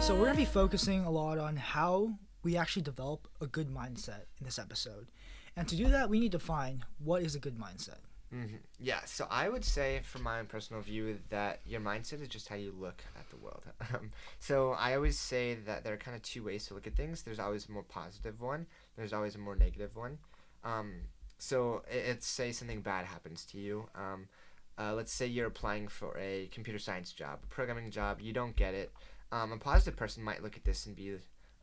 So we're gonna be focusing a lot on how we actually develop a good mindset in this episode, and to do that, we need to find what is a good mindset. hmm Yeah, so I would say, from my own personal view, that your mindset is just how you look at the world. Um, so I always say that there are kind of two ways to look at things. There's always a more positive one. There's always a more negative one. Um, so i- it's say something bad happens to you. Um, uh, let's say you're applying for a computer science job, a programming job. You don't get it. Um, a positive person might look at this and be,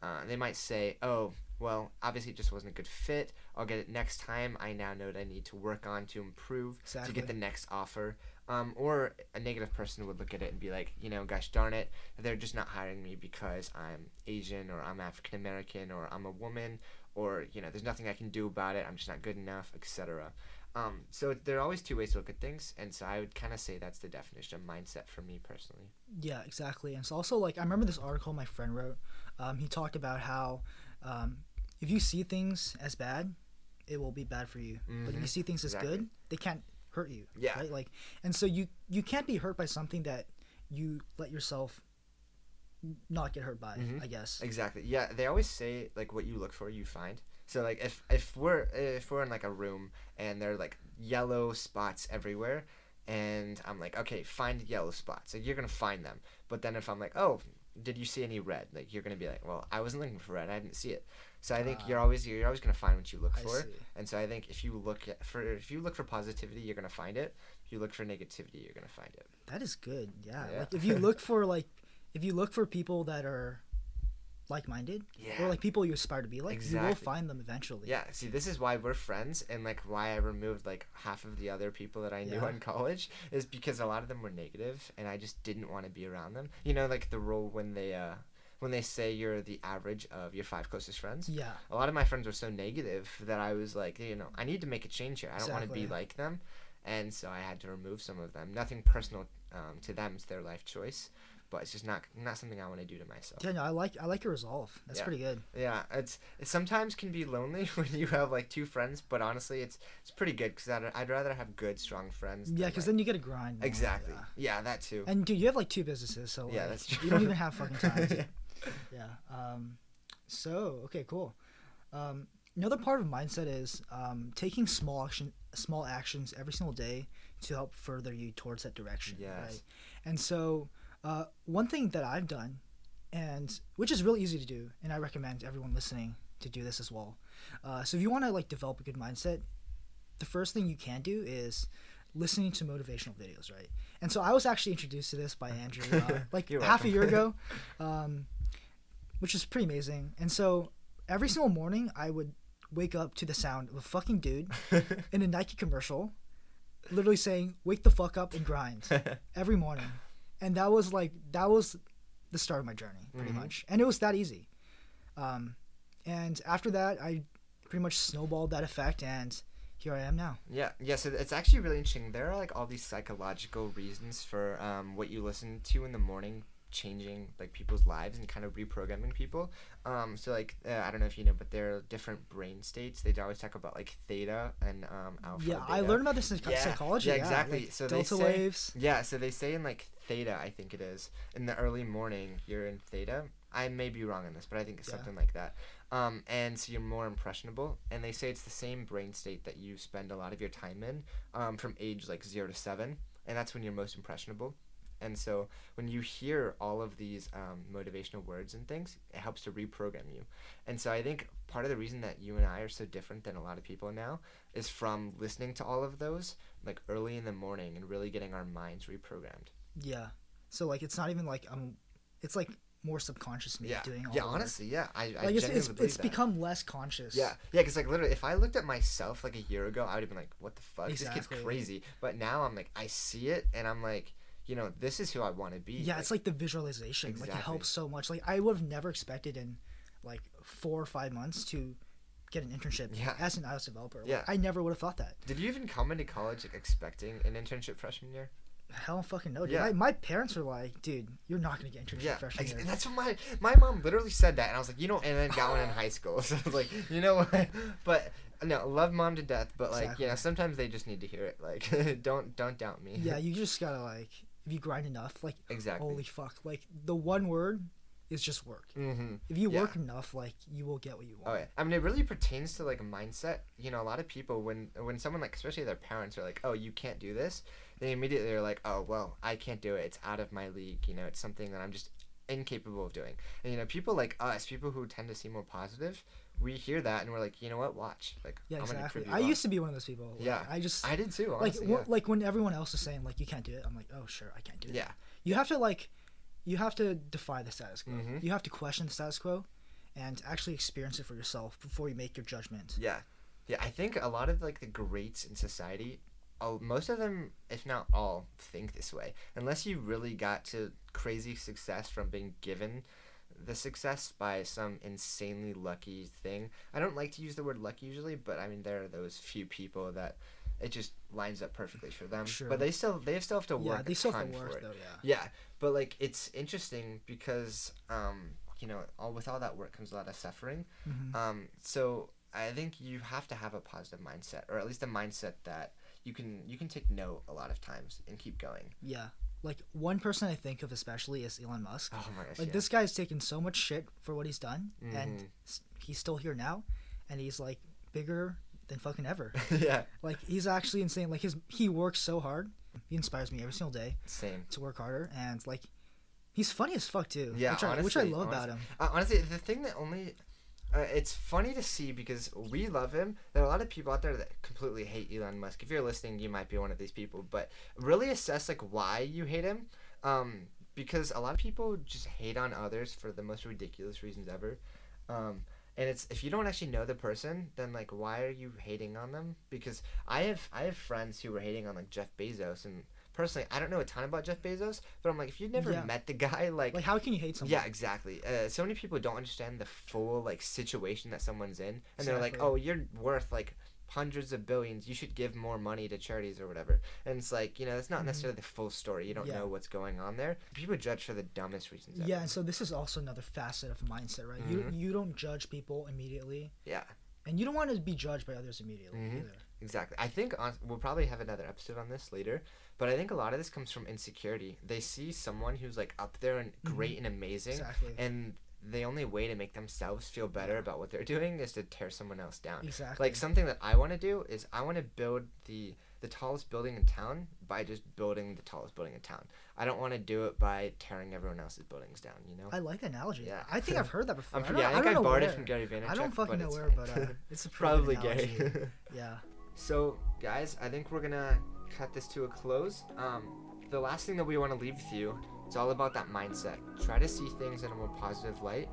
uh, they might say, "Oh, well, obviously it just wasn't a good fit. I'll get it next time. I now know what I need to work on to improve to get the next offer." Um, or a negative person would look at it and be like, you know, gosh darn it, they're just not hiring me because I'm Asian or I'm African American or I'm a woman or you know, there's nothing I can do about it. I'm just not good enough, etc. Um, so there are always two ways to look at things, and so I would kind of say that's the definition of mindset for me personally. Yeah, exactly. And it's also like I remember this article my friend wrote. Um, he talked about how um, if you see things as bad, it will be bad for you. But if you Mhm, see things as exactly. good, they can't hurt you. Yeah. Right. Like, and so you you can't be hurt by something that you let yourself not get hurt by. Mhm. I guess. Exactly. Yeah, they always say like what you look for, you find. So like if if we're if we're in like a room and there are like yellow spots everywhere, and I'm like, okay, find yellow spots. Like you're gonna find them. But then if I'm like, oh, did you see any red? Like you're gonna be like, well, I wasn't looking for red. I didn't see it. So I think Ah. you're always you're always gonna find what you look I for. see. And so I think if you look for if you look for positivity, you're gonna find it. If you look for negativity, you're gonna find it. That is good. Yeah. Yeah. Like if you look for like if you look for people that are like-minded Yeah. or like people you aspire to be like, you will find them eventually. Yeah, see, this is why we're friends, and like why I removed like half of the other people that I knew Yeah. in college is because a lot of them were negative, and I just didn't want to be around them. You know, like the rule when they uh when they say you're the average of your five closest friends. Yeah. A lot of my friends were so negative that I was like, you know, I need to make a change here. I don't want to be like them, and so I had to remove some of them. Nothing personal um, to them; it's their life choice, but it's just not not something I want to do to myself. Yeah, no, I like I like your resolve. That's Yeah. pretty good. Yeah, it's it sometimes can be lonely when you have like two friends, but honestly, it's it's pretty good because I'd, I'd rather have good, strong friends. Yeah, because like- then you get to grind. exactly. yeah. Yeah, that too. And dude, you have like two businesses, so Yeah, like, that's You true. don't even have fucking time. To, yeah. Um. So okay, cool. Um, another part of mindset is um, taking small action, small actions every single day to help further you towards that direction. Yes. Right. And so, uh, one thing that I've done, and which is really easy to do, and I recommend everyone listening to do this as well. Uh, so if you want to like develop a good mindset, the first thing you can do is listening to motivational videos, right? And so I was actually introduced to this by Andrew uh, like half a year ago, um, which is pretty amazing. And so every single morning I would wake up to the sound of a fucking dude in a Nike commercial, literally saying "Wake the fuck up and grind" every morning, and that was like that was the start of my journey, pretty Mhm. much, and it was that easy. Um, and after that, I pretty much snowballed that effect, and here I am now. yeah, yeah. So it's actually really interesting. There are like all these psychological reasons for um, what you listen to in the morning changing like people's lives and kind of reprogramming people. Um, so like uh, I don't know if you know, but there are different brain states. They always talk about like theta and um, alpha. yeah, I learned about this in Yeah, psychology. yeah, Yeah, exactly. like So they delta say- waves. Yeah, so they say in like theta, I think it is. In the early morning, you're in theta. I may be wrong on this, but I think it's Yeah. something like that. Um, and so you're more impressionable. And they say it's the same brain state that you spend a lot of your time in um, from age like zero to seven. And that's when you're most impressionable. And so when you hear all of these um, motivational words and things, it helps to reprogram you. And so I think part of the reason that you and I are so different than a lot of people now is from listening to all of those like early in the morning and really getting our minds reprogrammed. Yeah. So like it's not even like I'm. It's like more subconscious me Yeah, doing all yeah. Honestly, yeah, I, I it's genuinely it's, it's become less conscious. Yeah, yeah, because like literally, if I looked at myself like a year ago, I would have been like, "What the fuck? This Exactly. kid's crazy." But now I'm like, I see it, and I'm like, you know, this is who I want to be. Yeah, it's like the visualization. Like it helps so much. Like I would have never expected in like four or five months to get an internship Yeah. as an iOS developer. Like, Yeah. I never would have thought that. Did you even come into college like expecting an internship freshman year? Hell fucking no, dude. Yeah. My, my parents were like, dude, you're not gonna get internship Yeah, freshman year. that's what my my mom literally said that, and I was like, you know, and then got one in high school. So I was like, you know what? But no, love mom to death. But like, you know, sometimes they just need to hear it. Like, don't don't doubt me. yeah, you just gotta like if you grind enough, like Exactly. holy fuck, like the one word is just work. Mm-hmm. If you Yeah. work enough, like you will get what you want. Oh yeah. I mean, it really pertains to like a mindset. You know, a lot of people when when someone like, especially their parents, are like, "Oh, you can't do this," they immediately are like, "Oh, well, I can't do it. It's out of my league. You know, it's something that I'm just incapable of doing." And you know, people like us, people who tend to seem more positive, we hear that and we're like, "You know what? Watch. Like, Yeah, I'm exactly. I wrong." used to be one of those people. Like, Yeah. I just I did too. like Honestly, wh- yeah. like when everyone else is saying like you can't do it, I'm like, oh sure, I can't do it. yeah. You have to like, you have to defy the status quo. Mhm. You have to question the status quo, and actually experience it for yourself before you make your judgment. Yeah, yeah. I think a lot of like the greats in society, oh, most of them, if not all, think this way. Unless you really got to crazy success from being given the success by some insanely lucky thing. I don't like to use the word lucky usually, but I mean there are those few people that it just lines up perfectly for them. Sure. But they still they still have to work. Yeah, they still have to work though. Yeah. Yeah, but like it's interesting because um, you know, all with all that work comes a lot of suffering. Mhm. Um, so I think you have to have a positive mindset, or at least a mindset that you can you can take no a lot of times and keep going. Yeah. Like one person I think of especially is Elon Musk. Oh my gosh! like yeah. this guy's taken so much shit for what he's done, and Mhm. s- he's still here now, and he's like bigger than fucking ever. yeah, like he's actually insane. Like his he works so hard. He inspires me every single day same. to work harder, and like he's funny as fuck too. Yeah, which I, which I honestly, love about him. Uh, honestly, the thing that only uh, it's funny to see because we love him. There are a lot of people out there that completely hate Elon Musk. If you're listening, you might be one of these people. But really assess like why you hate him, um, because a lot of people just hate on others for the most ridiculous reasons ever. Um, and it's if you don't actually know the person, then like why are you hating on them? Because I have I have friends who were hating on like Jeff Bezos, and personally I don't know a ton about Jeff Bezos, but I'm like if you've never Yeah. met the guy, Like how can you hate someone? yeah, exactly. Uh, so many people don't understand the full like situation that someone's in, and they're like, "Oh, you're worth like hundreds of billions. You should give more money to charities or whatever." And it's like, you know, that's not Mhm. necessarily the full story. You don't Yeah. know what's going on there. People judge for the dumbest reasons. Yeah, and so this is also another facet of mindset, right? You Mhm. you don't judge people immediately, yeah, and you don't want to be judged by others immediately Mhm. either. Exactly. I think on, we'll probably have another episode on this later, but I think a lot of this comes from insecurity. They see someone who's like up there and Mhm. great and amazing, Exactly. and the only way to make themselves feel better about what they're doing is to tear someone else down. exactly. like something that I want to do is I want to build the the tallest building in town by just building the tallest building in town. I don't want to do it by tearing everyone else's buildings down. You know. I like that analogy. Yeah. I think I've heard that before. I'm I yeah, I think I, know borrowed it from Gary Vaynerchuk. I don't fucking know where, fine. but uh, it's probably Gary. yeah. So guys, I think we're gonna cut this to a close. Um, the last thing that we want to leave with you, it's all about that mindset. Try to see things in a more positive light,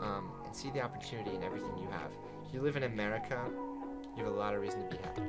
um, and see the opportunity in everything you have. You live in America. You have a lot of reason to be happy.